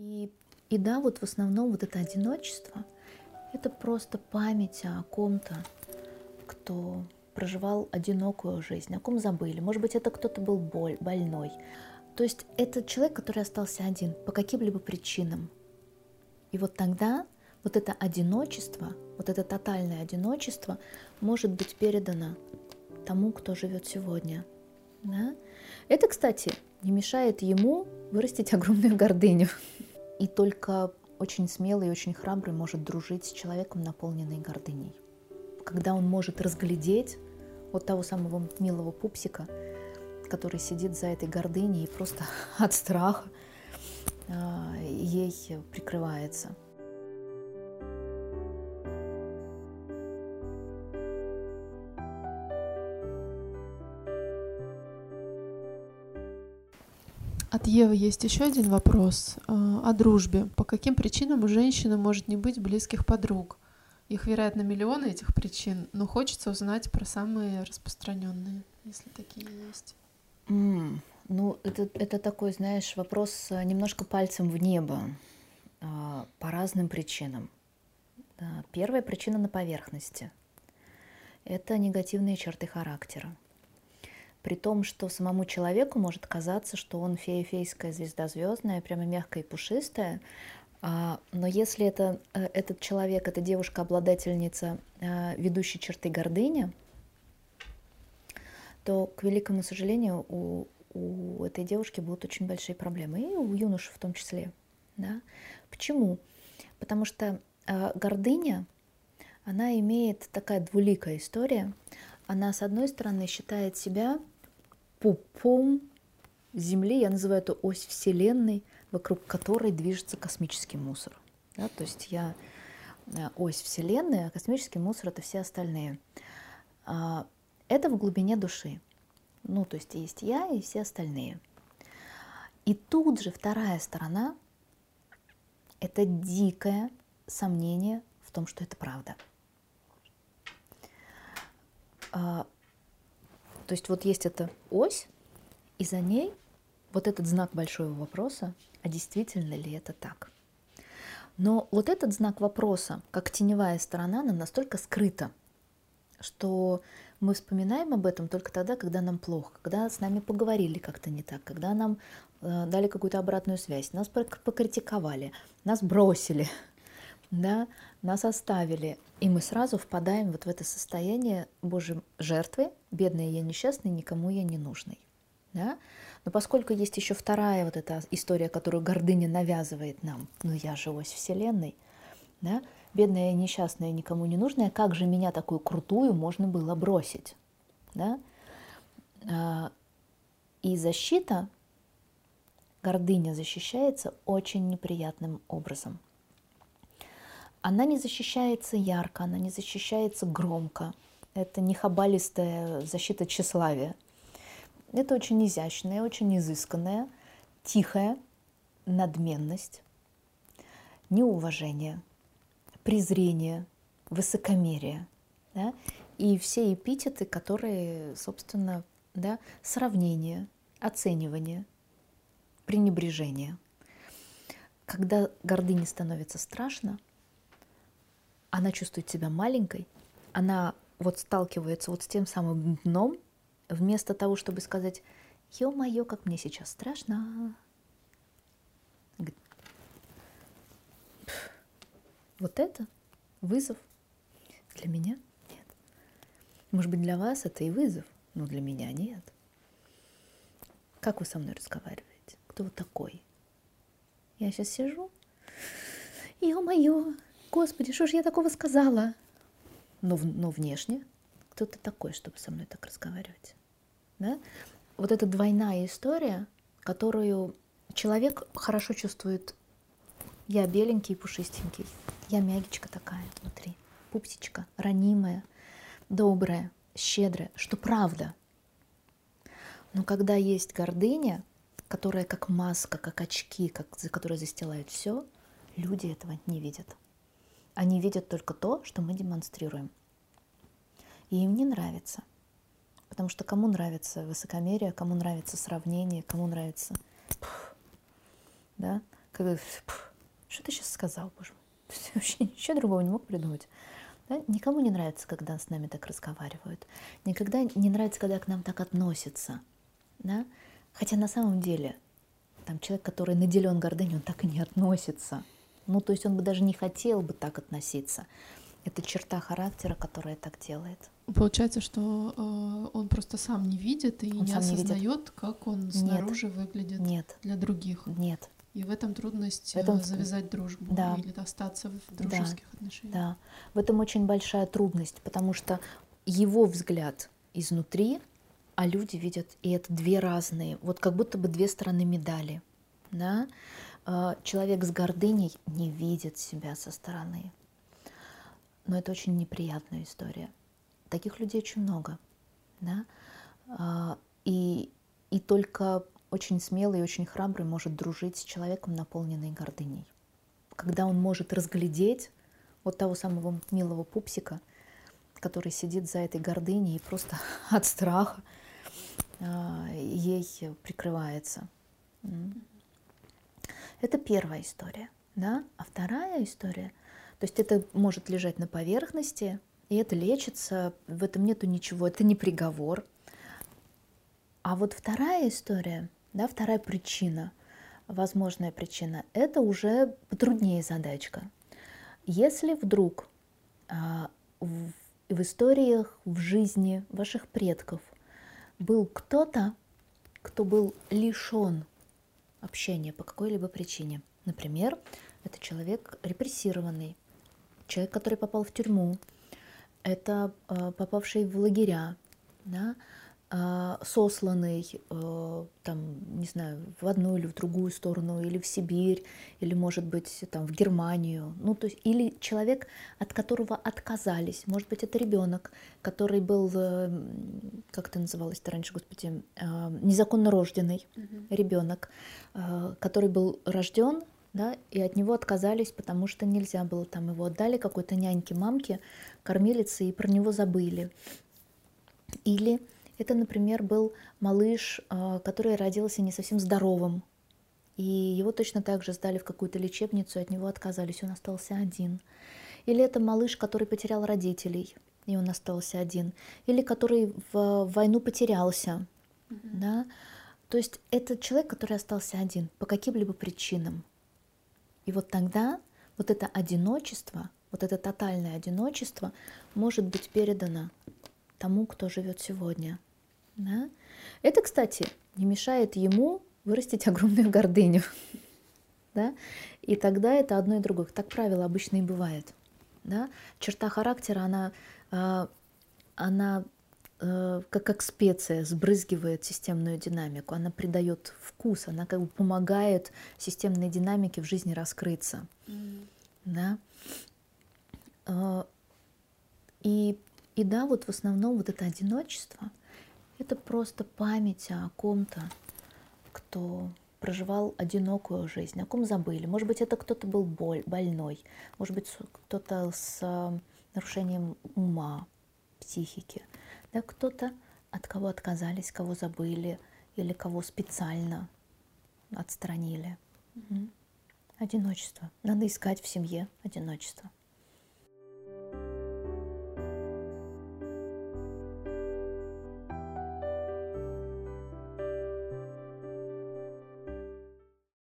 И, и да, вот в основном вот это одиночество, это просто память о ком-то, кто проживал одинокую жизнь, о ком забыли. Может быть, это кто-то был боль, больной. То есть это человек, который остался один по каким-либо причинам. И вот тогда вот это одиночество, вот это тотальное одиночество может быть передано тому, кто живет сегодня. Да? Это, кстати, не мешает ему вырастить огромную гордыню. И только очень смелый и очень храбрый может дружить с человеком, наполненный гордыней. Когда он может разглядеть вот того самого милого пупсика, который сидит за этой гордыней и просто от страха а, ей прикрывается. От Евы есть еще один вопрос э, о дружбе. По каким причинам у женщины может не быть близких подруг? Их, вероятно, миллионы этих причин, но хочется узнать про самые распространенные, если такие есть. Mm, ну, это, это такой, знаешь, вопрос э, немножко пальцем в небо а, по разным причинам. Первая причина на поверхности. Это негативные черты характера при том, что самому человеку может казаться, что он фея-фейская звезда звездная, прямо мягкая и пушистая, а, но если это, э, этот человек, эта девушка-обладательница э, ведущей черты гордыни, то, к великому сожалению, у, у этой девушки будут очень большие проблемы, и у юноши в том числе. Да? Почему? Потому что э, гордыня, она имеет такая двуликая история. Она, с одной стороны, считает себя пупом Земли, я называю это ось Вселенной, вокруг которой движется космический мусор. Да, то есть я э, ось Вселенной, а космический мусор это все остальные. А, это в глубине души. Ну, то есть есть я и все остальные. И тут же вторая сторона – это дикое сомнение в том, что это правда. То есть вот есть эта ось, и за ней вот этот знак большого вопроса, а действительно ли это так? Но вот этот знак вопроса, как теневая сторона, нам настолько скрыта, что мы вспоминаем об этом только тогда, когда нам плохо, когда с нами поговорили как-то не так, когда нам э, дали какую-то обратную связь, нас покритиковали, нас бросили, да, нас оставили, и мы сразу впадаем вот в это состояние Божьей жертвы, бедная я несчастная, никому я не нужный. Да? Но поскольку есть еще вторая вот эта история, которую гордыня навязывает нам, ну я же ось Вселенной, да? бедная несчастная, никому не нужная, как же меня такую крутую можно было бросить? Да? А, и защита, гордыня защищается очень неприятным образом – она не защищается ярко, она не защищается громко. Это не хабалистая защита тщеславия. Это очень изящная, очень изысканная, тихая надменность, неуважение, презрение, высокомерие. Да? И все эпитеты, которые, собственно, да, сравнение, оценивание, пренебрежение. Когда гордыне становится страшно – она чувствует себя маленькой, она вот сталкивается вот с тем самым дном, вместо того, чтобы сказать, ё-моё, как мне сейчас страшно. Вот это вызов для меня нет. Может быть, для вас это и вызов, но для меня нет. Как вы со мной разговариваете? Кто вы такой? Я сейчас сижу, ё-моё, Господи, что же я такого сказала? Но, но внешне кто ты такой, чтобы со мной так разговаривать? Да? Вот эта двойная история, которую человек хорошо чувствует. Я беленький и пушистенький. Я мягичка такая внутри. Пупсичка, ранимая, добрая, щедрая, что правда. Но когда есть гордыня, которая как маска, как очки, как, за которой застилает все, люди этого не видят. Они видят только то, что мы демонстрируем. И им не нравится. Потому что кому нравится высокомерие, кому нравится сравнение, кому нравится... Да? Что ты сейчас сказал, боже мой? Вообще ничего другого не мог придумать. Да? Никому не нравится, когда с нами так разговаривают. Никогда не нравится, когда к нам так относятся. Да? Хотя на самом деле там человек, который наделен гордыней, он так и не относится. Ну, то есть он бы даже не хотел бы так относиться. Это черта характера, которая так делает. Получается, что э, он просто сам не видит и он не осознает, не как он снаружи Нет. выглядит Нет. для других. Нет. И в этом трудность в этом... Э, завязать дружбу да. или остаться в дружеских да. отношениях. Да, в этом очень большая трудность, потому что его взгляд изнутри, а люди видят, и это две разные, вот как будто бы две стороны медали. Да? Э, человек с гордыней не видит себя со стороны. Но это очень неприятная история. Таких людей очень много. Да? А, и, и только очень смелый и очень храбрый может дружить с человеком, наполненный гордыней. Когда он может разглядеть вот того самого милого пупсика, который сидит за этой гордыней и просто от страха а, ей прикрывается. Это первая история. Да? А вторая история то есть это может лежать на поверхности, и это лечится, в этом нету ничего, это не приговор. А вот вторая история, да, вторая причина, возможная причина, это уже потруднее задачка. Если вдруг а, в, в историях, в жизни ваших предков был кто-то, кто был лишен общения по какой-либо причине, например, это человек репрессированный, человек, который попал в тюрьму, это э, попавший в лагеря, да, сосланный, э, там, не знаю, в одну или в другую сторону, или в Сибирь, или, может быть, там, в Германию, ну, то есть, или человек, от которого отказались, может быть, это ребенок, который был, э, как это называлось-то раньше, господи, э, незаконно рожденный mm-hmm. ребенок, э, который был рожден да, и от него отказались, потому что нельзя было, там его отдали какой-то няньке, мамке, кормилице, и про него забыли. Или это, например, был малыш, а, который родился не совсем здоровым, и его точно так же сдали в какую-то лечебницу, и от него отказались, он остался один. Или это малыш, который потерял родителей, и он остался один. Или который в войну потерялся. Mm-hmm. Да? То есть это человек, который остался один по каким-либо причинам. И вот тогда вот это одиночество, вот это тотальное одиночество может быть передано тому, кто живет сегодня. Да? Это, кстати, не мешает ему вырастить огромную гордыню. Да? И тогда это одно и другое. Так правило обычно и бывает. Да? Черта характера, она, а, она Э, как, как специя сбрызгивает системную динамику, она придает вкус, она как бы помогает системной динамике в жизни раскрыться. Mm. Да? Э, и, и да, вот в основном вот это одиночество, это просто память о ком-то, кто проживал одинокую жизнь, о ком забыли. Может быть, это кто-то был боль, больной, может быть, кто-то с э, нарушением ума, психики да, кто-то от кого отказались, кого забыли или кого специально отстранили. Одиночество. Надо искать в семье одиночество.